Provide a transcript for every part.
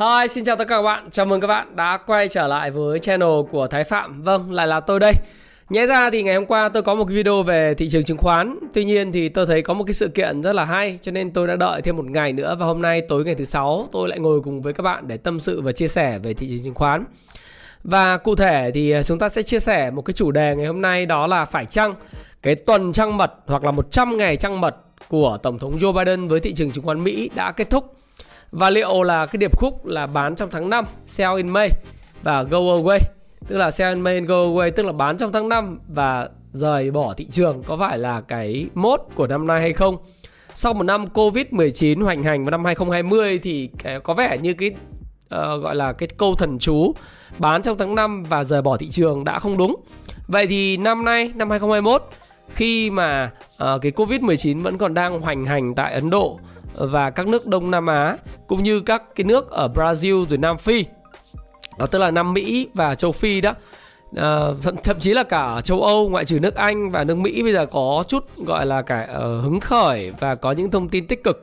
Hi, xin chào tất cả các bạn. Chào mừng các bạn đã quay trở lại với channel của Thái Phạm. Vâng, lại là tôi đây. Nhẽ ra thì ngày hôm qua tôi có một cái video về thị trường chứng khoán Tuy nhiên thì tôi thấy có một cái sự kiện rất là hay Cho nên tôi đã đợi thêm một ngày nữa Và hôm nay tối ngày thứ sáu tôi lại ngồi cùng với các bạn để tâm sự và chia sẻ về thị trường chứng khoán Và cụ thể thì à, chúng ta sẽ chia sẻ một cái chủ đề ngày hôm nay Đó là phải chăng cái tuần trăng mật hoặc là 100 ngày trăng mật của Tổng thống Joe Biden với thị trường chứng khoán Mỹ đã kết thúc và liệu là cái điệp khúc là bán trong tháng 5, sell in May và go away tức là sell in May go away tức là bán trong tháng 5 và rời bỏ thị trường có phải là cái mốt của năm nay hay không sau một năm Covid-19 hoành hành vào năm 2020 thì có vẻ như cái uh, gọi là cái câu thần chú bán trong tháng 5 và rời bỏ thị trường đã không đúng. Vậy thì năm nay năm 2021 khi mà uh, cái Covid-19 vẫn còn đang hoành hành tại Ấn Độ và các nước Đông Nam Á cũng như các cái nước ở Brazil rồi Nam Phi. Đó tức là Nam Mỹ và châu Phi đó. À, thậm chí là cả châu Âu ngoại trừ nước Anh và nước Mỹ bây giờ có chút gọi là cả uh, hứng khởi và có những thông tin tích cực.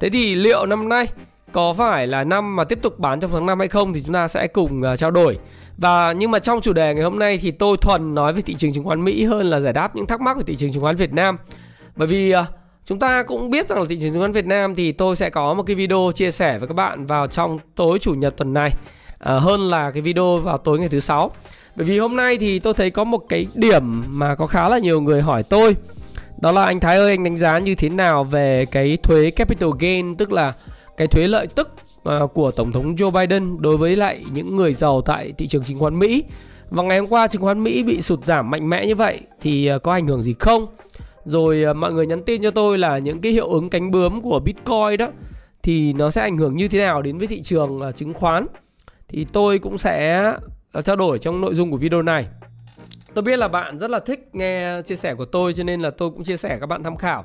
Thế thì liệu năm nay có phải là năm mà tiếp tục bán trong tháng 5 hay không thì chúng ta sẽ cùng uh, trao đổi. Và nhưng mà trong chủ đề ngày hôm nay thì tôi thuần nói về thị trường chứng khoán Mỹ hơn là giải đáp những thắc mắc về thị trường chứng khoán Việt Nam. Bởi vì uh, chúng ta cũng biết rằng là thị trường chứng khoán Việt Nam thì tôi sẽ có một cái video chia sẻ với các bạn vào trong tối chủ nhật tuần này. À, hơn là cái video vào tối ngày thứ sáu. Bởi vì hôm nay thì tôi thấy có một cái điểm mà có khá là nhiều người hỏi tôi. Đó là anh Thái ơi anh đánh giá như thế nào về cái thuế capital gain tức là cái thuế lợi tức uh, của tổng thống Joe Biden đối với lại những người giàu tại thị trường chứng khoán Mỹ? Và ngày hôm qua chứng khoán Mỹ bị sụt giảm mạnh mẽ như vậy thì uh, có ảnh hưởng gì không? Rồi uh, mọi người nhắn tin cho tôi là những cái hiệu ứng cánh bướm của Bitcoin đó thì nó sẽ ảnh hưởng như thế nào đến với thị trường uh, chứng khoán thì tôi cũng sẽ à, trao đổi trong nội dung của video này. Tôi biết là bạn rất là thích nghe chia sẻ của tôi cho nên là tôi cũng chia sẻ các bạn tham khảo.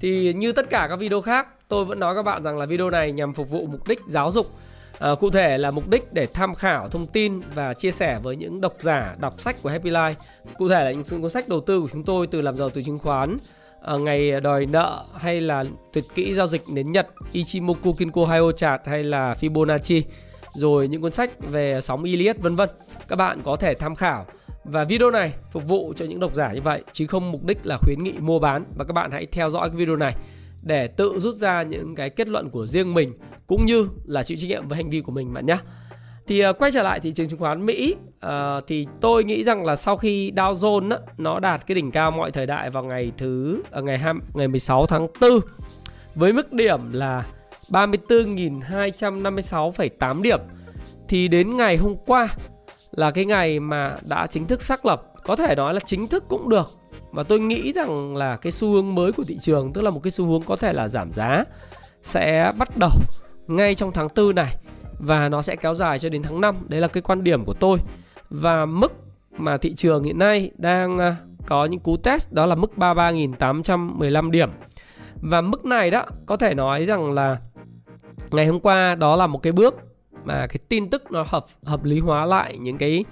Thì như tất cả các video khác, tôi vẫn nói các bạn rằng là video này nhằm phục vụ mục đích giáo dục. À, cụ thể là mục đích để tham khảo thông tin và chia sẻ với những độc giả đọc sách của Happy Life. Cụ thể là những cuốn sách đầu tư của chúng tôi từ làm giàu từ chứng khoán, à, ngày đòi nợ hay là tuyệt kỹ giao dịch đến Nhật, Ichimoku Kinko Hayo Chart hay là Fibonacci rồi những cuốn sách về sóng Iliad vân vân. Các bạn có thể tham khảo và video này phục vụ cho những độc giả như vậy chứ không mục đích là khuyến nghị mua bán và các bạn hãy theo dõi cái video này để tự rút ra những cái kết luận của riêng mình cũng như là chịu trách nhiệm với hành vi của mình bạn nhé. Thì uh, quay trở lại thị trường chứng khoán Mỹ uh, thì tôi nghĩ rằng là sau khi Dow Jones á, nó đạt cái đỉnh cao mọi thời đại vào ngày thứ uh, ngày 2, ngày 16 tháng 4 với mức điểm là 34.256,8 điểm thì đến ngày hôm qua là cái ngày mà đã chính thức xác lập có thể nói là chính thức cũng được và tôi nghĩ rằng là cái xu hướng mới của thị trường tức là một cái xu hướng có thể là giảm giá sẽ bắt đầu ngay trong tháng 4 này và nó sẽ kéo dài cho đến tháng 5 đấy là cái quan điểm của tôi. Và mức mà thị trường hiện nay đang à, có những cú test đó là mức 33.815 điểm. Và mức này đó có thể nói rằng là ngày hôm qua đó là một cái bước mà cái tin tức nó hợp hợp lý hóa lại những cái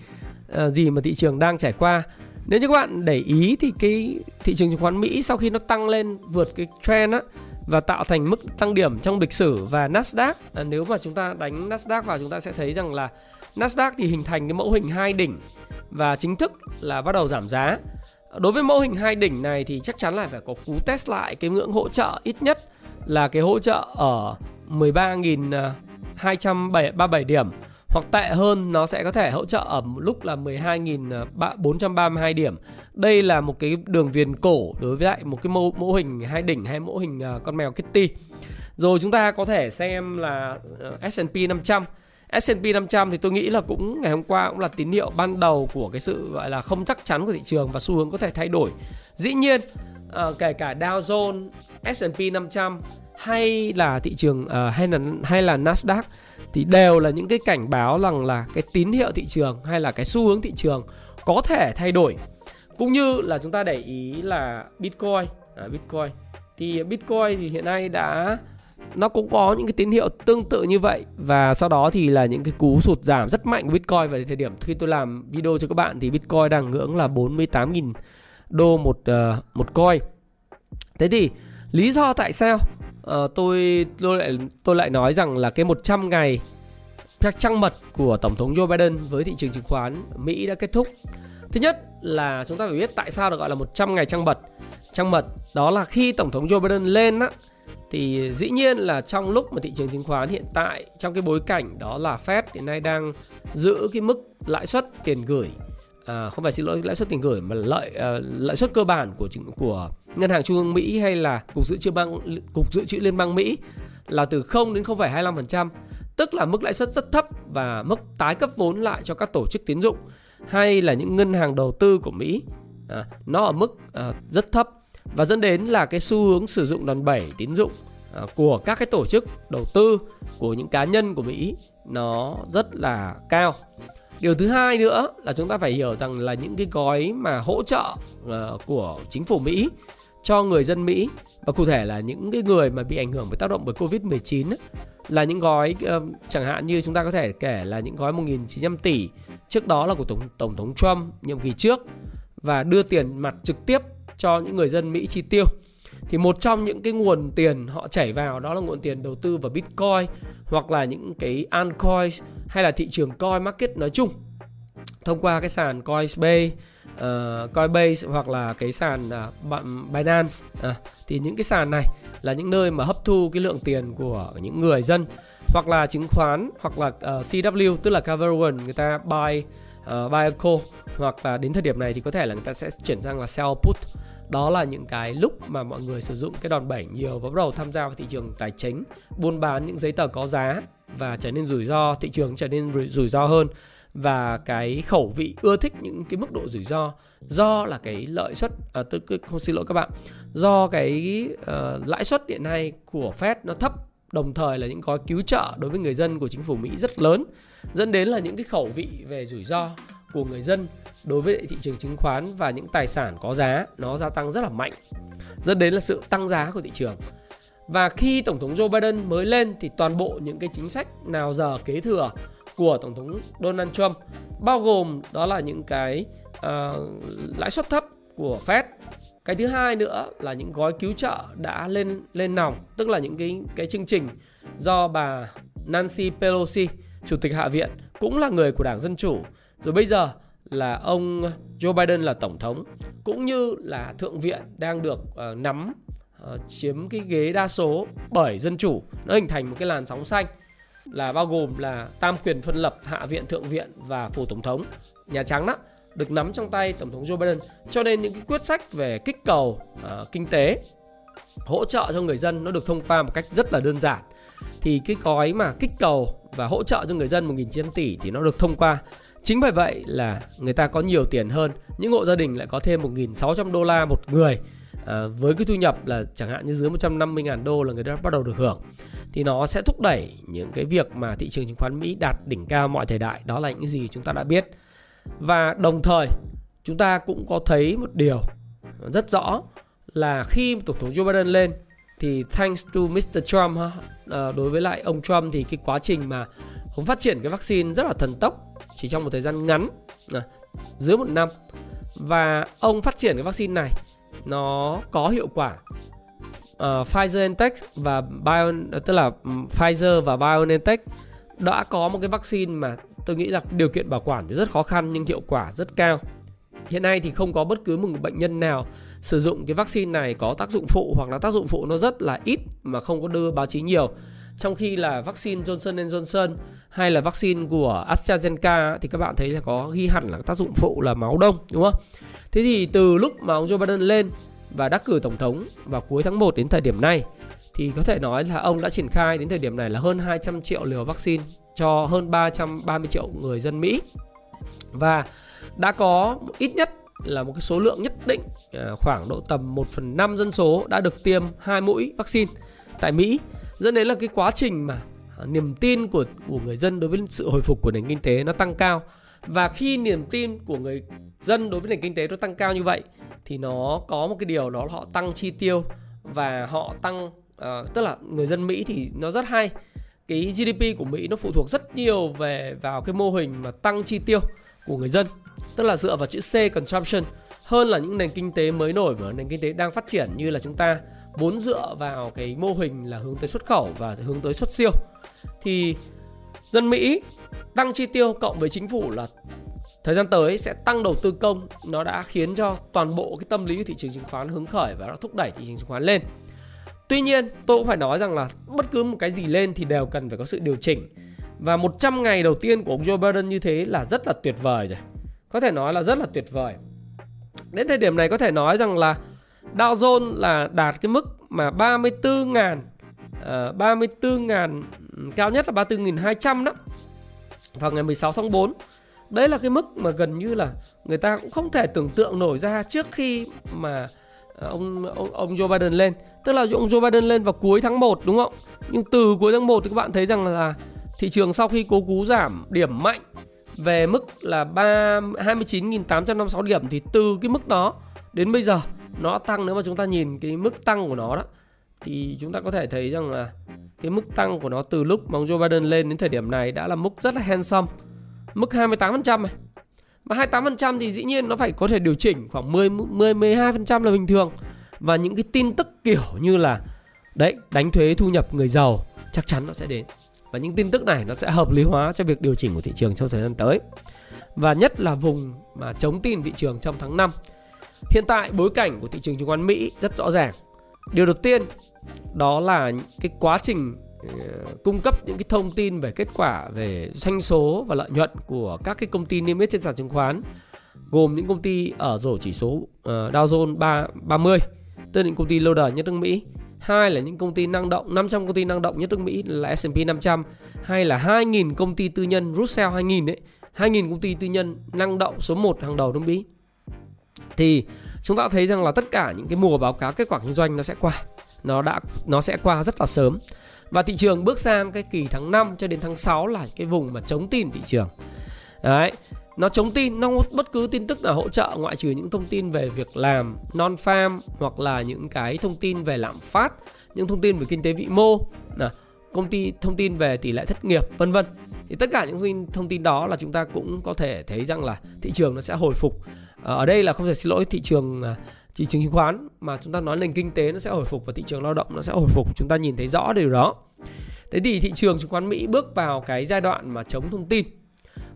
uh, gì mà thị trường đang trải qua nếu như các bạn để ý thì cái thị trường chứng khoán Mỹ sau khi nó tăng lên vượt cái trend á và tạo thành mức tăng điểm trong lịch sử và Nasdaq à, nếu mà chúng ta đánh Nasdaq vào chúng ta sẽ thấy rằng là Nasdaq thì hình thành cái mẫu hình hai đỉnh và chính thức là bắt đầu giảm giá. Đối với mẫu hình hai đỉnh này thì chắc chắn là phải có cú test lại cái ngưỡng hỗ trợ ít nhất là cái hỗ trợ ở 13.237 à, điểm hoặc tệ hơn nó sẽ có thể hỗ trợ ở một lúc là 12.432 à, điểm. Đây là một cái đường viền cổ đối với lại một cái mô, mẫu hình hai đỉnh hay mẫu hình à, con mèo Kitty. Rồi chúng ta có thể xem là S&P 500. S&P 500 thì tôi nghĩ là cũng ngày hôm qua cũng là tín hiệu ban đầu của cái sự gọi là không chắc chắn của thị trường và xu hướng có thể thay đổi. Dĩ nhiên uh, kể cả Dow Jones, S&P 500 hay là thị trường uh, hay là hay là Nasdaq thì đều là những cái cảnh báo rằng là cái tín hiệu thị trường hay là cái xu hướng thị trường có thể thay đổi. Cũng như là chúng ta để ý là Bitcoin à, Bitcoin. Thì Bitcoin thì hiện nay đã nó cũng có những cái tín hiệu tương tự như vậy. Và sau đó thì là những cái cú sụt giảm rất mạnh của Bitcoin vào thời điểm khi tôi làm video cho các bạn thì Bitcoin đang ngưỡng là 48.000 đô một uh, một coin. Thế thì lý do tại sao uh, tôi tôi lại tôi lại nói rằng là cái 100 ngày trăng mật của tổng thống Joe Biden với thị trường chứng khoán Mỹ đã kết thúc. Thứ nhất là chúng ta phải biết tại sao được gọi là 100 ngày trăng mật. Trăng mật đó là khi tổng thống Joe Biden lên á thì dĩ nhiên là trong lúc mà thị trường chứng khoán hiện tại trong cái bối cảnh đó là Fed hiện nay đang giữ cái mức lãi suất tiền gửi à, không phải xin lỗi lãi suất tiền gửi mà lợi ờ, à, lãi suất cơ bản của của ngân hàng trung ương Mỹ hay là cục dự trữ bang cục dự trữ liên bang Mỹ là từ 0 đến 0,25%, tức là mức lãi suất rất thấp và mức tái cấp vốn lại cho các tổ chức tín dụng hay là những ngân hàng đầu tư của Mỹ à, nó ở mức à, rất thấp và dẫn đến là cái xu hướng sử dụng đòn bẩy tín dụng à, của các cái tổ chức đầu tư của những cá nhân của Mỹ nó rất là cao. Điều thứ hai nữa là chúng ta phải hiểu rằng là những cái gói mà hỗ trợ ờ, của chính phủ Mỹ cho người dân Mỹ, và cụ thể là những cái người mà bị ảnh hưởng bởi tác động bởi Covid-19 là những gói ờ, chẳng hạn như chúng ta có thể kể là những gói 1.900 tỷ. Trước đó là của tổng tổng thống Trump, nhiệm kỳ trước, và đưa tiền mặt trực tiếp cho những người dân Mỹ chi tiêu thì một trong những cái nguồn tiền họ chảy vào đó là nguồn tiền đầu tư vào Bitcoin hoặc là những cái altcoin hay là thị trường coin market nói chung. Thông qua cái sàn Coinbase, uh, Coinbase hoặc là cái sàn uh, Binance. À, thì những cái sàn này là những nơi mà hấp thu cái lượng tiền của những người dân hoặc là chứng khoán hoặc là ờ, uh, CW tức là Cover người ta buy uh, buy a call hoặc là đến thời điểm này thì có thể là người ta sẽ chuyển sang là sell put đó là những cái lúc mà mọi người sử dụng cái đòn bẩy nhiều và bắt đầu tham gia vào thị trường tài chính buôn bán những giấy tờ có giá và trở nên rủi ro thị trường trở nên rủi ro hơn. Và cái khẩu vị ưa thích những cái mức độ rủi ro do là cái lợi suất à, tôi không xin lỗi các bạn do cái uh, lãi suất hiện nay của Fed nó thấp đồng thời là những gói cứu trợ đối với người dân của chính phủ Mỹ rất lớn dẫn đến là những cái khẩu vị về rủi ro của người dân đối với thị trường chứng khoán và những tài sản có giá nó gia tăng rất là mạnh. Dẫn đến là sự tăng giá của thị trường. Và khi tổng thống Joe Biden mới lên thì toàn bộ những cái chính sách nào giờ kế thừa của tổng thống Donald Trump bao gồm đó là những cái uh, lãi suất thấp của Fed. Cái thứ hai nữa là những gói cứu trợ đã lên lên nòng tức là những cái cái chương trình do bà Nancy Pelosi chủ tịch hạ viện cũng là người của đảng dân chủ rồi bây giờ là ông Joe Biden là tổng thống cũng như là thượng viện đang được uh, nắm uh, chiếm cái ghế đa số bởi dân chủ. Nó hình thành một cái làn sóng xanh là bao gồm là tam quyền phân lập hạ viện thượng viện và phủ tổng thống. Nhà trắng đó được nắm trong tay tổng thống Joe Biden. Cho nên những cái quyết sách về kích cầu uh, kinh tế hỗ trợ cho người dân nó được thông qua một cách rất là đơn giản. Thì cái gói mà kích cầu và hỗ trợ cho người dân 1.900 tỷ thì nó được thông qua. Chính bởi vậy là người ta có nhiều tiền hơn Những hộ gia đình lại có thêm 1.600 đô la một người. À, Với cái thu nhập là chẳng hạn như dưới 150.000 đô là người ta bắt đầu được hưởng. Thì nó sẽ thúc đẩy những cái việc mà thị trường chứng khoán Mỹ đạt đỉnh cao mọi thời đại. Đó là những gì chúng ta đã biết. Và đồng thời chúng ta cũng có thấy một điều rất rõ Là khi Tổng thống Joe Biden lên thì thanks to Mr. Trump ha, à, đối với lại ông Trump thì cái quá trình mà cũng phát triển cái vaccine rất là thần tốc chỉ trong một thời gian ngắn à, dưới một năm và ông phát triển cái vaccine này nó có hiệu quả uh, Pfizer Tech và Bio ờ, tức là Pfizer và BioNTech đã có một cái vaccine mà tôi nghĩ là điều kiện bảo quản thì rất khó khăn nhưng hiệu quả rất cao. Hiện nay thì không có bất cứ một bệnh nhân nào sử dụng cái vaccine này có tác dụng phụ hoặc là tác dụng phụ nó rất là ít mà không có đưa báo chí nhiều. Trong khi là vaccine Johnson Johnson hay là vaccine của AstraZeneca thì các bạn thấy là có ghi hẳn là tác dụng phụ là máu đông, đúng không? Thế thì từ lúc mà ông Joe Biden lên và đắc cử tổng thống vào cuối tháng 1 đến thời điểm này, thì có thể nói là ông đã triển khai đến thời điểm này là hơn 200 triệu liều vaccine cho hơn 330 triệu người dân Mỹ. Và đã có ít nhất là một cái số lượng nhất định à, khoảng độ tầm 1 phần 5 dân số đã được tiêm hai mũi vaccine tại Mỹ dẫn đến là cái quá trình mà à, niềm tin của của người dân đối với sự hồi phục của nền kinh tế nó tăng cao. Và khi niềm tin của người dân đối với nền kinh tế nó tăng cao như vậy thì nó có một cái điều đó là họ tăng chi tiêu và họ tăng uh, tức là người dân Mỹ thì nó rất hay. Cái GDP của Mỹ nó phụ thuộc rất nhiều về vào cái mô hình mà tăng chi tiêu của người dân. Tức là dựa vào chữ C consumption hơn là những nền kinh tế mới nổi và nền kinh tế đang phát triển như là chúng ta vốn dựa vào cái mô hình là hướng tới xuất khẩu và hướng tới xuất siêu. Thì dân Mỹ tăng chi tiêu cộng với chính phủ là thời gian tới sẽ tăng đầu tư công. Nó đã khiến cho toàn bộ cái tâm lý của thị trường chứng khoán hứng khởi và nó thúc đẩy thị trường chứng khoán lên. Tuy nhiên, tôi cũng phải nói rằng là bất cứ một cái gì lên thì đều cần phải có sự điều chỉnh. Và 100 ngày đầu tiên của ông Joe Biden như thế là rất là tuyệt vời rồi. Có thể nói là rất là tuyệt vời. Đến thời điểm này có thể nói rằng là Dow Jones là đạt cái mức mà 34.000 uh, 34.000 cao nhất là 34.200 đó vào ngày 16 tháng 4 Đấy là cái mức mà gần như là người ta cũng không thể tưởng tượng nổi ra trước khi mà ờ, ông ông, ông Joe Biden lên Tức là ông Joe Biden lên vào cuối tháng 1 đúng không? Nhưng từ cuối tháng 1 thì các bạn thấy rằng là thị trường sau khi cố cú giảm điểm mạnh về mức là 29.856 điểm thì từ cái mức đó đến bây giờ nó tăng, nếu mà chúng ta nhìn cái mức tăng của nó đó, thì chúng ta có thể thấy rằng là cái mức tăng của nó từ lúc mà ông Joe Biden lên đến thời điểm này đã là mức rất là handsome, mức 28% này. Mà 28% thì dĩ nhiên nó phải có thể điều chỉnh khoảng 10 10 12% là bình thường. Và những cái tin tức kiểu như là, đấy, đánh thuế thu nhập người giàu chắc chắn nó sẽ đến. Và những tin tức này nó sẽ hợp lý hóa cho việc điều chỉnh của thị trường trong thời gian tới. Và nhất là vùng mà chống tin thị trường trong tháng 5 hiện tại bối cảnh của thị trường chứng khoán Mỹ rất rõ ràng. Điều đầu tiên đó là cái quá trình ờ, cung cấp những cái thông tin về kết quả về doanh số và lợi nhuận của các cái công ty niêm yết trên sàn chứng khoán gồm những công ty ở rổ chỉ số ờ, Dow Jones 3, 30 tức là những công ty lâu đời nhất nước Mỹ. Hai là những công ty năng động 500 công ty năng động nhất nước Mỹ là S&P 500 hay là 2.000 công ty tư nhân Russell 2.000 đấy 2.000 công ty tư nhân năng động số 1 hàng đầu nước Mỹ thì chúng ta thấy rằng là tất cả những cái mùa báo cáo kết quả kinh doanh nó sẽ qua. Nó đã nó sẽ qua rất là sớm. Và thị trường bước sang cái kỳ tháng 5 cho đến tháng 6 là cái vùng mà chống tin thị trường. Đấy nó chống tin nó bất cứ tin tức nào hỗ trợ ngoại trừ những thông tin về việc làm non farm hoặc là những cái thông tin về lạm phát những thông tin về kinh tế vĩ mô là công ty thông tin về tỷ lệ thất nghiệp vân vân. Thì tất cả những thông tin, đó là chúng ta cũng có thể thấy rằng là thị trường nó sẽ hồi phục. Ờ, ở đây là không thể xin lỗi thị trường à, thị trường chứng khoán mà chúng ta nói nền kinh tế nó sẽ hồi phục và thị trường lao động nó sẽ hồi phục. Chúng ta nhìn thấy rõ điều đó. Thế thì thị trường chứng khoán Mỹ bước vào cái giai đoạn mà chống thông tin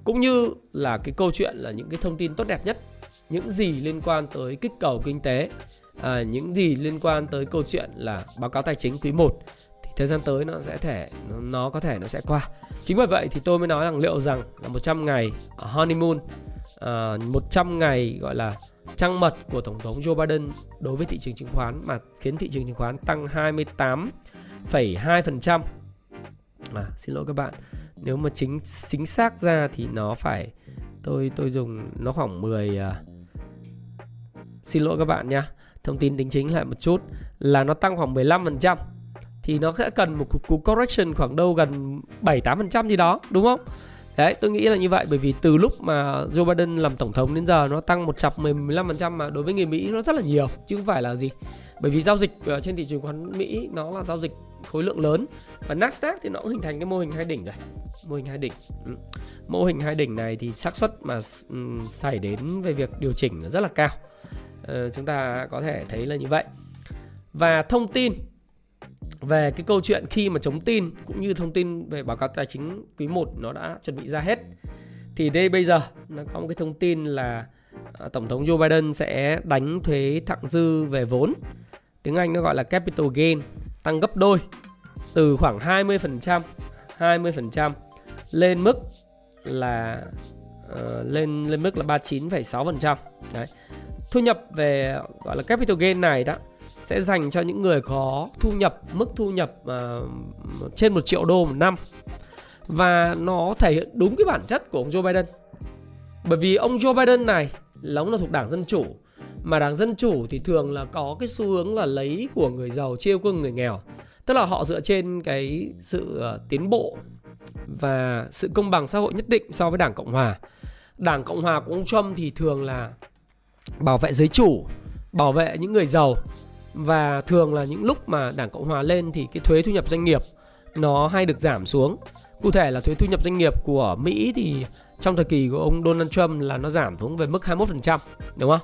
cũng như là cái câu chuyện là những cái thông tin tốt đẹp nhất những gì liên quan tới kích cầu kinh tế à, những gì liên quan tới câu chuyện là báo cáo tài chính quý 1 thì thời gian tới nó sẽ thể nó, nó có thể nó sẽ qua. Chính bởi vậy thì tôi mới nói rằng liệu rằng là 100 ngày honeymoon Ờ, uh, 100 ngày gọi là trăng mật của tổng thống Joe Biden đối với thị trường chứng khoán mà khiến thị trường chứng khoán tăng 28,2% à, xin lỗi các bạn nếu mà chính chính xác ra thì nó phải tôi tôi dùng nó khoảng 10 uh, à, xin lỗi các bạn nha thông tin tính chính lại một chút là nó tăng khoảng 15% thì nó sẽ cần một cú correction khoảng đâu gần 7 8% gì đó đúng không? Đấy, tôi nghĩ là như vậy bởi vì từ lúc mà Joe Biden làm tổng thống đến giờ nó tăng một chập 15% mà đối với người Mỹ nó rất là nhiều chứ không phải là gì. Bởi vì giao dịch ờ, trên thị trường khoán Mỹ nó là giao dịch khối lượng lớn và Nasdaq thì nó cũng hình thành cái mô hình hai đỉnh rồi mô hình hai đỉnh ừ. mô hình hai đỉnh này thì xác suất mà ừ, xảy đến về việc điều chỉnh rất là cao ờ, chúng ta có thể thấy là như vậy và thông tin về cái câu chuyện khi mà chống tin cũng như thông tin về báo cáo tài chính quý 1 nó đã chuẩn bị ra hết thì đây bây giờ nó có một cái thông tin là à, tổng thống Joe Biden sẽ đánh thuế thặng dư về vốn tiếng Anh nó gọi là capital gain tăng gấp đôi từ khoảng 20% 20% lên mức là uh, lên lên mức là 39,6%. Đấy. Thu nhập về gọi là capital gain này đó sẽ dành cho những người có thu nhập mức thu nhập uh, trên 1 triệu đô một năm. Và nó thể hiện đúng cái bản chất của ông Joe Biden. Bởi vì ông Joe Biden này là ông là thuộc Đảng Dân Chủ mà Đảng Dân Chủ thì thường là có cái xu hướng là lấy của người giàu chia của người nghèo tức là họ dựa trên cái sự ờ, tiến bộ và sự công bằng xã hội nhất định so với đảng cộng hòa đảng cộng hòa của ông trump thì thường là bảo vệ giới chủ bảo vệ những người giàu và thường là những lúc mà đảng cộng hòa lên thì cái thuế thu nhập doanh nghiệp nó hay được giảm xuống cụ thể là thuế thu nhập doanh nghiệp của mỹ thì trong thời kỳ của ông donald trump là nó giảm xuống về mức 21% đúng không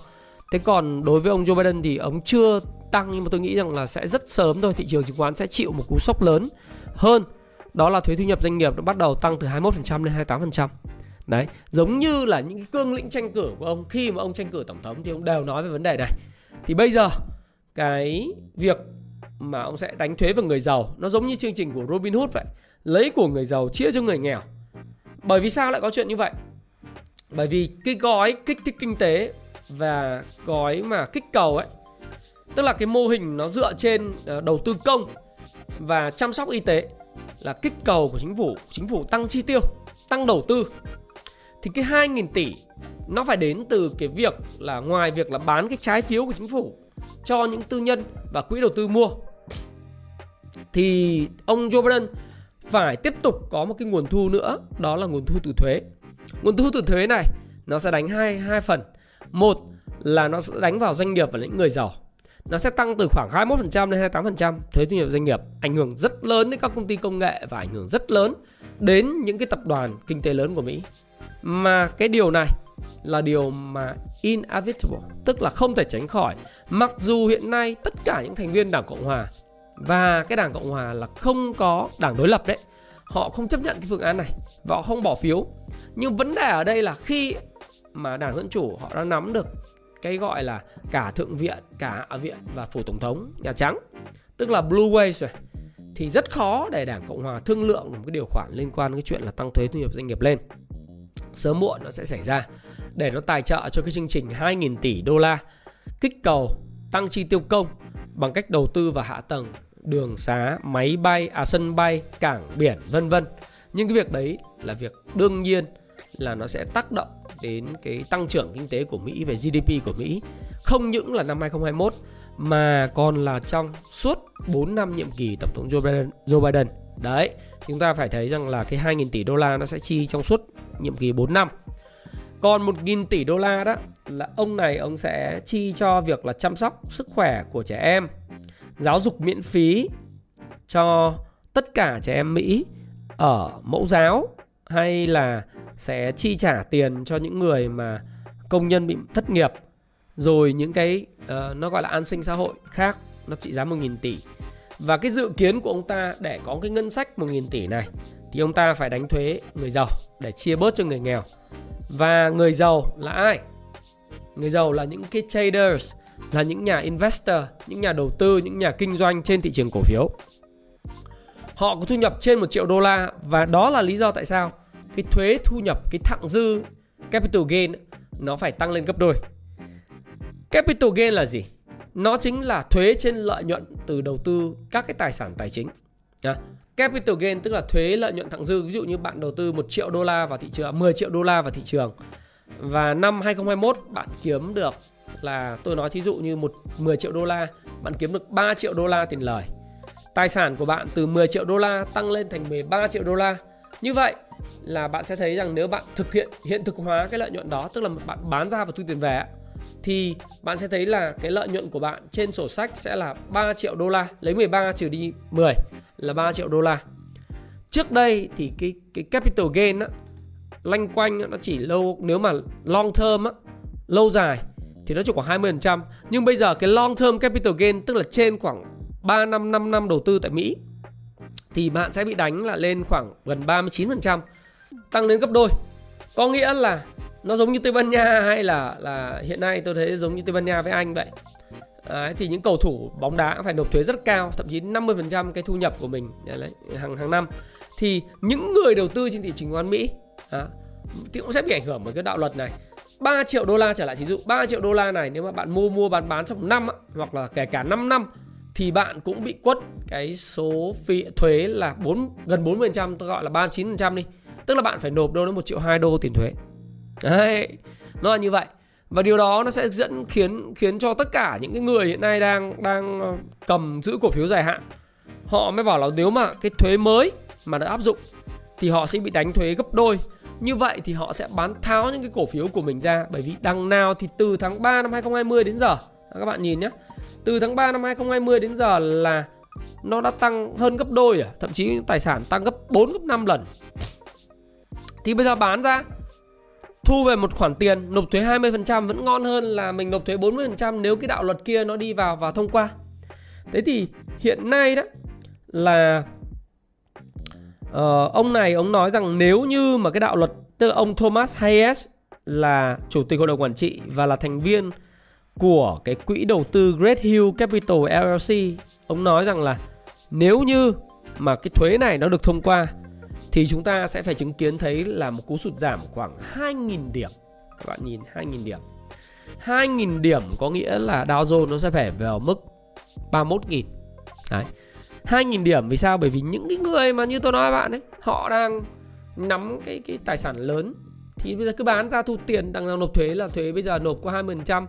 thế còn đối với ông joe biden thì ông chưa tăng nhưng mà tôi nghĩ rằng là sẽ rất sớm thôi thị trường chứng khoán sẽ chịu một cú sốc lớn hơn đó là thuế thu nhập doanh nghiệp nó bắt đầu tăng từ 21% lên 28%. Đấy, giống như là những cương lĩnh tranh cử của ông khi mà ông tranh cử tổng thống thì ông đều nói về vấn đề này. Thì bây giờ cái việc mà ông sẽ đánh thuế vào người giàu. Nó giống như chương trình của Robin Hood vậy, lấy của người giàu chia cho người nghèo. Bởi vì sao lại có chuyện như vậy? Bởi vì cái gói kích thích kinh tế và gói mà kích cầu ấy tức là cái mô hình nó dựa trên ờ, đầu tư công và chăm sóc y tế là kích cầu của chính phủ. Chính phủ tăng chi tiêu tăng đầu tư. Thì cái 2.000 tỷ nó phải đến từ cái việc là ngoài việc là bán cái trái phiếu của chính phủ cho những tư nhân và quỹ đầu tư mua. Thì ông Joe Biden phải tiếp tục có một cái nguồn thu nữa, đó là nguồn thu từ thuế. Nguồn thu từ thuế này, nó sẽ đánh hai hai phần. Một là nó sẽ đánh vào doanh nghiệp và những người giàu. Nó sẽ tăng từ khoảng 21% đến 28% thuế thu nhập doanh nghiệp ảnh hưởng rất lớn đến các công ty công nghệ và ảnh hưởng rất lớn đến những cái tập đoàn kinh tế lớn của Mỹ. Mà cái điều này là điều mà inevitable, tức là không thể tránh khỏi. Mặc dù hiện nay tất cả những thành viên Đảng Cộng Hòa và cái Đảng Cộng Hòa là không có đảng đối lập đấy, họ không chấp nhận cái phương án này và họ không bỏ phiếu. Nhưng vấn đề ở đây là khi mà Đảng Dân Chủ họ đã nắm được cái gọi là cả thượng viện, cả hạ viện và phủ tổng thống Nhà Trắng, tức là Blue Wave rồi thì rất khó để Đảng Cộng hòa thương lượng một cái điều khoản liên quan đến cái chuyện là tăng thuế thu nhập doanh nghiệp lên. Sớm muộn nó sẽ xảy ra để nó tài trợ cho cái chương trình 2.000 tỷ đô la kích cầu tăng chi tiêu công bằng cách đầu tư vào hạ tầng đường xá, máy bay, à sân bay, cảng biển vân vân. Nhưng cái việc đấy là việc đương nhiên là nó sẽ tác động đến cái tăng trưởng kinh tế của Mỹ về GDP của Mỹ không những là năm 2021 mà còn là trong suốt 4 năm nhiệm kỳ tổng thống Joe Biden. Joe Biden. Đấy, chúng ta phải thấy rằng là cái 2.000 tỷ đô la nó sẽ chi trong suốt nhiệm kỳ 4 năm. Còn 1.000 tỷ đô la đó là ông này ông sẽ chi cho việc là chăm sóc sức khỏe của trẻ em, giáo dục miễn phí cho tất cả trẻ em Mỹ ở mẫu giáo hay là sẽ chi trả tiền cho những người mà công nhân bị thất nghiệp rồi những cái uh, nó gọi là an sinh xã hội khác nó trị giá 1.000 tỷ. Và cái dự kiến của ông ta để có cái ngân sách 1.000 tỷ này thì ông ta phải đánh thuế người giàu để chia bớt cho người nghèo và người giàu là ai người giàu là những cái traders là những nhà investor những nhà đầu tư những nhà kinh doanh trên thị trường cổ phiếu họ có thu nhập trên 1 triệu đô la và đó là lý do tại sao cái thuế thu nhập cái thặng dư capital gain nó phải tăng lên gấp đôi. Capital gain là gì? Nó chính là thuế trên lợi nhuận từ đầu tư các cái tài sản tài chính. À, capital gain tức là thuế lợi nhuận thặng dư. Ví dụ như bạn đầu tư 1 triệu đô la vào thị trường, à, 10 triệu đô la vào thị trường và năm 2021 bạn kiếm được là tôi nói thí dụ như một 10 triệu đô la, bạn kiếm được 3 triệu đô la tiền lời. Tài sản của bạn từ 10 triệu đô la tăng lên thành 13 triệu đô la. Như vậy là bạn sẽ thấy rằng nếu bạn thực hiện hiện thực hóa cái lợi nhuận đó tức là bạn bán ra và thu tiền về thì bạn sẽ thấy là cái lợi nhuận của bạn trên sổ sách sẽ là 3 triệu đô la. Lấy 13 trừ đi 10 là 3 triệu đô la. Trước đây thì cái cái capital gain á, lanh quanh nó chỉ lâu, nếu mà long term á, lâu dài thì nó chỉ khoảng 20% nhưng bây giờ cái long term capital gain tức là trên khoảng 3 năm 5 năm đầu tư tại Mỹ thì bạn sẽ bị đánh là lên khoảng gần 39% tăng lên gấp đôi. Có nghĩa là nó giống như Tây Ban Nha hay là là hiện nay tôi thấy giống như Tây Ban Nha với Anh vậy. Đấy, thì những cầu thủ bóng đá phải nộp thuế rất cao thậm chí 50% cái thu nhập của mình đấy, hàng hàng năm. Thì những người đầu tư trên thị trường quan Mỹ à, thì cũng sẽ bị ảnh hưởng bởi cái đạo luật này. 3 triệu đô la trở lại thí dụ 3 triệu đô la này nếu mà bạn mua mua bán bán trong năm hoặc là kể cả 5 năm thì bạn cũng bị quất cái số phí thuế là 4 gần 40% tôi gọi là 39% đi. Tức là bạn phải nộp đâu đó một triệu hai đô tiền thuế đấy nó là như vậy và điều đó nó sẽ dẫn khiến khiến cho tất cả những cái người hiện nay đang đang ờ, cầm giữ cổ phiếu dài hạn họ mới bảo là nếu mà cái thuế mới mà được áp dụng thì họ sẽ bị đánh thuế gấp đôi như vậy thì họ sẽ bán tháo những cái cổ phiếu của mình ra bởi vì đằng nào thì từ tháng 3 năm 2020 đến giờ à, các bạn nhìn nhé từ tháng 3 năm 2020 đến giờ là nó đã tăng hơn gấp đôi à, thậm chí tài sản tăng gấp 4 gấp 5 lần. Thì bây giờ bán ra thu về một khoản tiền nộp thuế 20% vẫn ngon hơn là mình nộp thuế 40% nếu cái đạo luật kia nó đi vào và thông qua. Thế thì hiện nay đó là uh, ông này ông nói rằng nếu như mà cái đạo luật tức là ông Thomas Hayes là chủ tịch hội đồng quản trị và là thành viên của cái quỹ đầu tư Great Hill Capital LLC ông nói rằng là nếu như mà cái thuế này nó được thông qua thì chúng ta sẽ phải chứng kiến thấy là một cú sụt giảm khoảng 2.000 điểm. Các bạn nhìn 2.000 điểm. 2.000 điểm có nghĩa là Dow Jones nó sẽ phải vào mức 31.000. Đấy. 2.000 điểm vì sao? Bởi vì những cái người mà như tôi nói bạn ấy, họ đang nắm cái cái tài sản lớn thì bây giờ cứ bán ra thu tiền đằng nào nộp thuế là thuế bây giờ nộp có 20%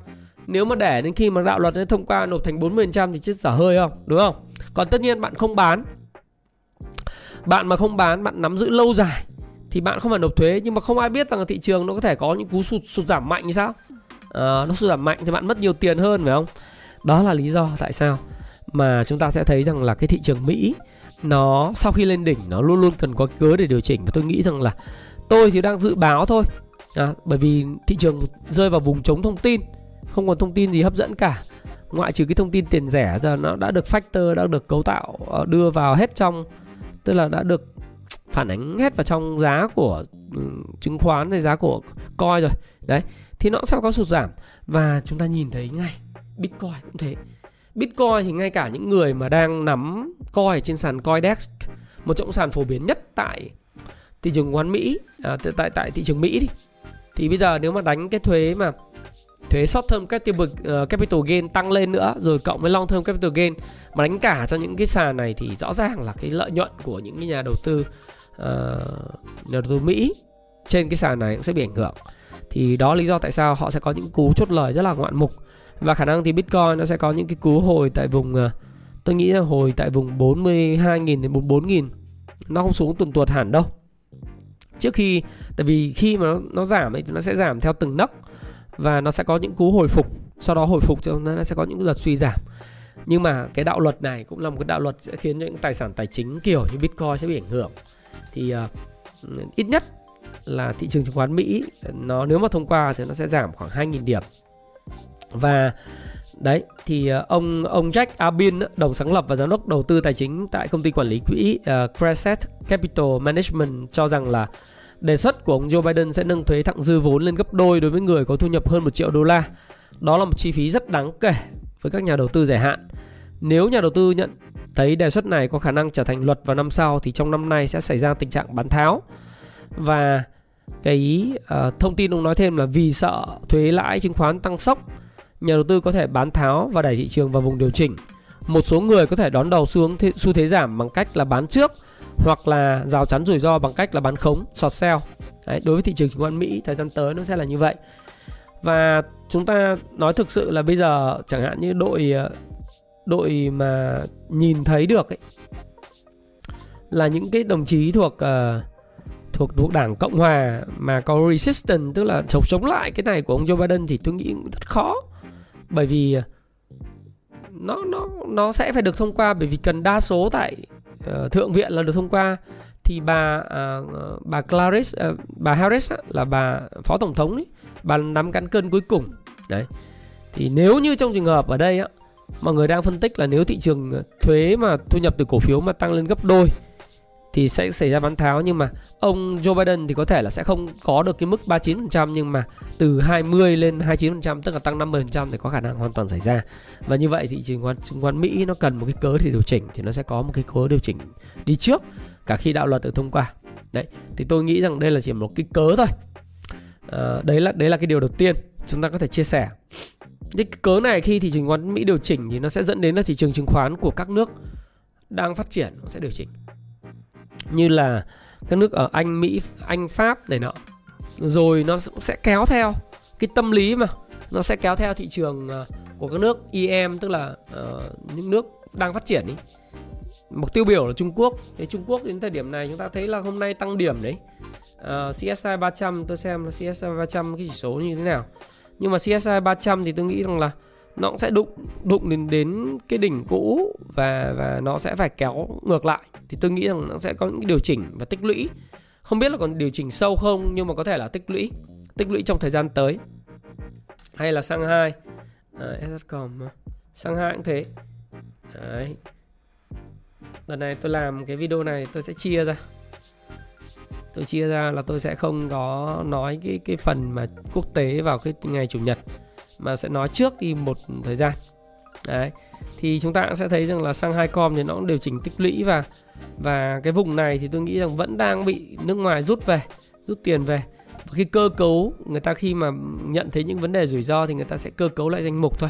nếu mà để đến khi mà đạo luật nó thông qua nộp thành 40% thì chết xả hơi không đúng không còn tất nhiên bạn không bán bạn mà không bán bạn nắm giữ lâu dài thì bạn không phải nộp thuế nhưng mà không ai biết rằng là thị trường nó có thể có những cú sụt sụt giảm mạnh như sao? À, nó sụt giảm mạnh thì bạn mất nhiều tiền hơn phải không? Đó là lý do tại sao mà chúng ta sẽ thấy rằng là cái thị trường Mỹ nó sau khi lên đỉnh nó luôn luôn cần có cớ để điều chỉnh. Và tôi nghĩ rằng là tôi thì đang dự báo thôi. À, bởi vì thị trường rơi vào vùng chống thông tin không còn thông tin gì hấp dẫn cả. Ngoại trừ cái thông tin tiền rẻ giờ nó đã được factor đã được cấu tạo ờ, đưa vào hết trong tức là đã được phản ánh hết vào trong giá của ừ, chứng khoán hay giá của coi rồi. Đấy thì nó sẽ có sụt giảm. Và chúng ta nhìn thấy ngay bitcoin cũng thế. Bitcoin thì ngay cả những người mà đang nắm coi trên sàn coindex một trong sàn phổ biến nhất tại thị trường quán mỹ à, tại tại thị trường mỹ đi. Thì bây giờ nếu mà đánh cái thuế mà thuế short term capital, uh, capital gain tăng lên nữa rồi cộng với long term capital gain. Mà đánh cả cho những cái sàn này thì rõ ràng là cái lợi nhuận của những cái nhà đầu tư uh, nhà đầu tư Mỹ trên cái sàn này cũng sẽ bị ảnh hưởng. Thì đó lý do tại sao họ sẽ có những cú chốt lời rất là ngoạn mục. Và khả năng thì Bitcoin nó sẽ có những cái cú hồi tại vùng uh, tôi nghĩ là hồi tại vùng 42.000 đến 44.000 nó không xuống tuần tuột hẳn đâu. Trước khi tại vì khi mà nó, nó giảm thì nó sẽ giảm theo từng nấc và nó sẽ có những cú hồi phục sau đó hồi phục cho nó sẽ có những đợt suy giảm. Nhưng mà cái đạo luật này cũng là một cái đạo luật sẽ khiến cho những tài sản tài chính kiểu như bitcoin sẽ bị ảnh hưởng. Thì uh, ít nhất là thị trường chứng khoán Mỹ nó nếu mà thông qua thì nó sẽ giảm khoảng 2.000 điểm. Và đấy thì uh, ông ông Jack Abin đồng sáng lập và giám đốc đầu tư tài chính tại công ty quản lý quỹ ờ, uh, Crescent Capital Management cho rằng là Đề xuất của ông Joe Biden sẽ nâng thuế thặng dư vốn lên gấp đôi đối với người có thu nhập hơn 1 triệu đô la. Đó là một chi phí rất đáng kể với các nhà đầu tư dài hạn. Nếu nhà đầu tư nhận thấy đề xuất này có khả năng trở thành luật vào năm sau thì trong năm nay sẽ xảy ra tình trạng bán tháo. Và cái uh, thông tin ông nói thêm là vì sợ thuế lãi chứng khoán tăng sốc, nhà đầu tư có thể bán tháo và đẩy thị trường vào vùng điều chỉnh. Một số người có thể đón đầu xu hướng xu thế giảm bằng cách là bán trước hoặc là rào chắn rủi ro bằng cách là bán khống, short sell. Đấy, đối với thị trường chứng khoán Mỹ thời gian tới nó sẽ là như vậy. Và chúng ta nói thực sự là bây giờ chẳng hạn như đội ờ, đội mà nhìn thấy được ấy là những cái đồng chí thuộc uh, thuộc thuộc đảng Cộng hòa mà có resistance tức là chống chống lại cái này của ông Joe Biden thì tôi nghĩ rất khó bởi vì ờ, nó nó nó sẽ phải được thông qua bởi vì cần đa số tại uh, thượng viện là được thông qua thì bà uh, bà Clarice uh, bà Harris là bà phó tổng thống ấy, bà nắm cán cân cuối cùng. Đấy. Thì nếu như trong trường hợp ở đây á mọi người đang phân tích là nếu thị trường thuế mà thu nhập từ cổ phiếu mà tăng lên gấp đôi thì sẽ xảy ra bán tháo nhưng mà ông Joe Biden thì có thể là sẽ không có được cái mức 39% nhưng mà từ 20 lên 29% tức là tăng 50% thì có khả năng hoàn toàn xảy ra. Và như vậy thị trường chứng khoán Mỹ nó cần một cái cớ để điều chỉnh thì nó sẽ có một cái cớ điều chỉnh đi trước cả khi đạo luật được thông qua. Đấy, thì tôi nghĩ rằng đây là chỉ một cái cớ thôi. À, đấy là đấy là cái điều đầu tiên chúng ta có thể chia sẻ. Cái cớ này khi thị trường chứng khoán Mỹ điều chỉnh thì nó sẽ dẫn đến là thị trường chứng khoán của các nước đang phát triển nó sẽ điều chỉnh như là các nước ở Anh, Mỹ, Anh, Pháp này nọ. Rồi nó cũng sẽ kéo theo cái tâm lý mà nó sẽ kéo theo thị trường ờ, của các nước EM tức là uh, những nước đang phát triển ý. mục tiêu biểu là Trung Quốc thế Trung Quốc đến thời điểm này chúng ta thấy là hôm nay tăng điểm đấy uh, CSI 300 tôi xem là CSI 300 cái chỉ số như thế nào nhưng mà CSI 300 thì tôi nghĩ rằng là nó cũng sẽ đụng đụng đến đến cái đỉnh cũ và và nó sẽ phải kéo ngược lại. Thì tôi nghĩ rằng nó sẽ có những điều chỉnh và tích lũy. Không biết là còn điều chỉnh sâu không nhưng mà có thể là tích lũy tích lũy trong thời gian tới. Hay là sang hai. À, sang hai cũng thế. Đấy. Lần này tôi làm cái video này tôi sẽ chia ra. Tôi chia ra là tôi sẽ không có nói cái cái phần mà quốc tế vào cái ngày chủ nhật mà sẽ nói trước đi một thời gian. Đấy. Thì chúng ta cũng sẽ thấy rằng là sang hai com thì nó cũng điều chỉnh tích lũy và và cái vùng này thì tôi nghĩ rằng vẫn đang bị nước ngoài rút về rút tiền về. Và khi cơ cấu người ta khi mà nhận thấy những vấn đề rủi ro thì người ta sẽ cơ cấu lại danh mục thôi.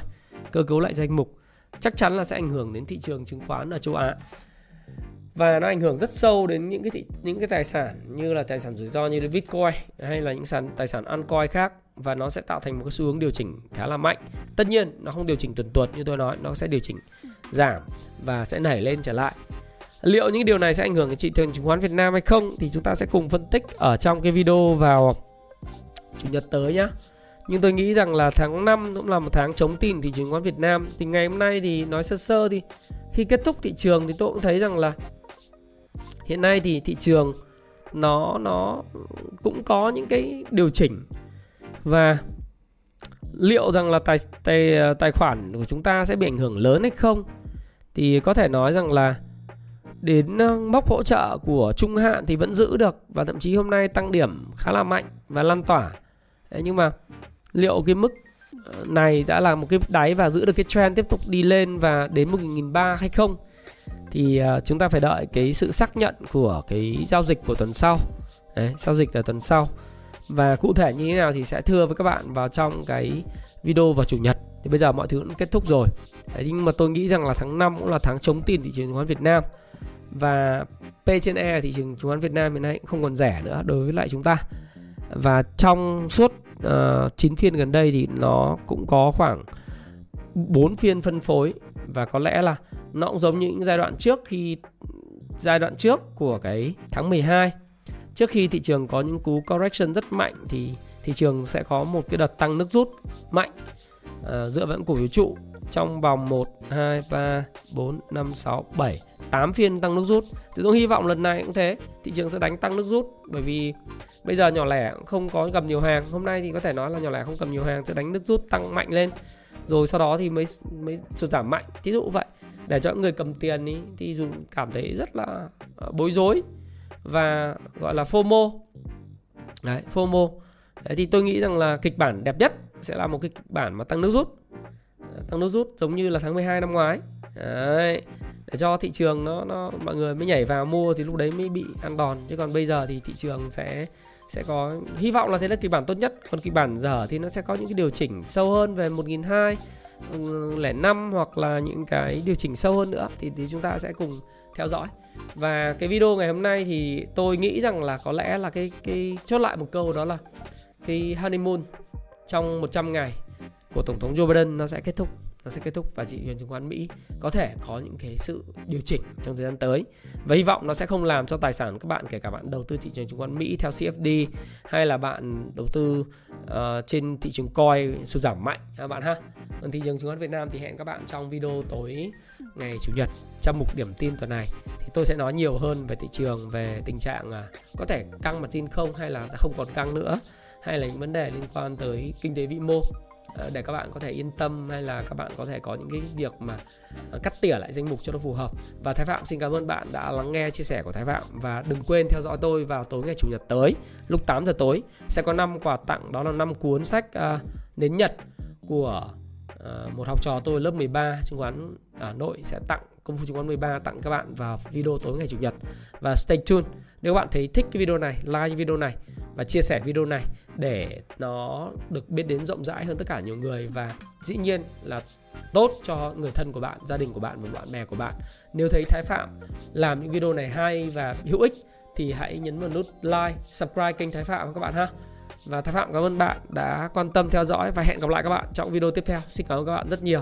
Cơ cấu lại danh mục. Chắc chắn là sẽ ảnh hưởng đến thị trường chứng khoán ở châu Á. Và nó ảnh hưởng rất sâu đến những cái thị, những cái tài sản như là tài sản rủi ro như là Bitcoin hay là những sản tài sản altcoin khác và nó sẽ tạo thành một cái xu hướng điều chỉnh khá là mạnh. Tất nhiên nó không điều chỉnh tuần tuột như tôi nói, nó sẽ điều chỉnh giảm và sẽ nảy lên trở lại. Liệu những điều này sẽ ảnh hưởng đến thị trường chứng khoán Việt Nam hay không thì chúng ta sẽ cùng phân tích ở trong cái video vào chủ nhật tới nhá. Nhưng tôi nghĩ rằng là tháng 5 cũng là một tháng chống tin thị trường chứng khoán Việt Nam. Thì ngày hôm nay thì nói sơ sơ thì khi kết thúc thị trường thì tôi cũng thấy rằng là hiện nay thì thị trường nó nó cũng có những cái điều chỉnh và liệu rằng là tài tài ờ, tài khoản của chúng ta sẽ bị ảnh hưởng lớn hay không? Thì có thể nói rằng là đến ờ, mốc hỗ trợ của trung hạn thì vẫn giữ được và thậm chí hôm nay tăng điểm khá là mạnh và lan tỏa. Đấy, nhưng mà liệu cái mức ờ, này đã là một cái đáy và giữ được cái trend tiếp tục đi lên và đến 1.300 hay không? Thì chúng ta phải đợi cái sự xác nhận của cái giao dịch của tuần sau. Đấy, giao dịch ở tuần sau và cụ thể như thế nào thì sẽ thưa với các bạn vào trong cái video vào chủ nhật. Thì bây giờ mọi thứ cũng kết thúc rồi. Đấy, nhưng mà tôi nghĩ rằng là tháng 5 cũng là tháng chống tiền thị trường chứng khoán Việt Nam. Và P trên E thị trường chứng khoán Việt Nam hiện nay cũng không còn rẻ nữa đối với lại chúng ta. Và trong suốt ờ, uh, 9 phiên gần đây thì nó cũng có khoảng 4 phiên phân phối. Và có lẽ là nó cũng giống như những giai đoạn trước khi giai đoạn trước của cái tháng 12 trước khi thị trường có những cú correction rất mạnh thì thị trường sẽ có một cái đợt tăng nước rút mạnh à, dựa vào cổ phiếu trụ trong vòng 1, 2, 3, 4, 5, 6, 7, 8 phiên tăng nước rút. Thì tôi hy vọng lần này cũng thế, thị trường sẽ đánh tăng nước rút bởi vì bây giờ nhỏ lẻ không có cầm nhiều hàng. Hôm nay thì có thể nói là nhỏ lẻ không cầm nhiều hàng sẽ đánh nước rút tăng mạnh lên. Rồi sau đó thì mới mới sụt giảm mạnh. Thí dụ vậy để cho những người cầm tiền ý, thì dùng cảm thấy rất là ờ, bối rối và gọi là FOMO. Đấy FOMO. Đấy, thì tôi nghĩ rằng là kịch bản đẹp nhất sẽ là một cái kịch bản mà tăng nước rút. Ờ, tăng nước rút giống như là tháng 12 năm ngoái. Đấy để cho thị trường nó nó mọi người mới nhảy vào mua thì lúc đấy mới bị ăn đòn. Chứ còn bây giờ thì thị trường sẽ sẽ có hy vọng là thế là kịch bản tốt nhất. Còn kịch bản dở thì nó sẽ có những cái điều chỉnh sâu hơn về 1.200 005 ừ, hoặc là những cái điều chỉnh sâu hơn nữa. Thì, thì chúng ta sẽ cùng theo dõi và cái video ngày hôm nay thì tôi nghĩ rằng là có lẽ là cái cái chốt lại một câu đó là cái honeymoon trong 100 ngày của tổng thống Joe Biden nó sẽ kết thúc nó sẽ kết thúc và thị trường chứng khoán Mỹ có thể có những cái sự điều chỉnh trong thời gian tới. Và hy vọng nó sẽ không làm cho tài sản các bạn kể cả bạn đầu tư thị trường chứng khoán Mỹ theo CFD hay là bạn đầu tư uh, trên thị trường coin sụt giảm mạnh. Các bạn ha. Còn thị trường chứng khoán Việt Nam thì hẹn các bạn trong video tối ngày chủ nhật trong mục điểm tin tuần này. Thì tôi sẽ nói nhiều hơn về thị trường về tình trạng à, có thể căng mặt tin không hay là không còn căng nữa hay là những vấn đề liên quan tới kinh tế vĩ mô. Ờ, để các bạn có thể yên tâm hay là các bạn có thể có những cái việc mà ờ, cắt tỉa lại danh mục cho nó phù hợp. Và Thái Phạm xin cảm ơn bạn đã lắng nghe chia sẻ của Thái Phạm. Và đừng quên theo dõi tôi vào tối ngày chủ nhật tới lúc 8 giờ tối. Sẽ có năm quà tặng đó là năm cuốn sách uh, nến Nhật của uh, một học trò tôi lớp 13 chứng khoán Hà Nội sẽ tặng công phu chứng khoán 13 tặng các bạn vào video tối ngày chủ nhật và stay tuned nếu các bạn thấy thích cái video này like video này và chia sẻ video này để nó được biết đến rộng rãi hơn tất cả nhiều người và dĩ nhiên là tốt cho người thân của bạn, gia đình của bạn và bạn bè của bạn. Nếu thấy Thái Phạm làm những video này hay và hữu ích thì hãy nhấn vào nút like, subscribe kênh Thái Phạm các bạn ha. Và Thái Phạm cảm ơn bạn đã quan tâm theo dõi và hẹn gặp lại các bạn trong video tiếp theo. Xin cảm ơn các bạn rất nhiều.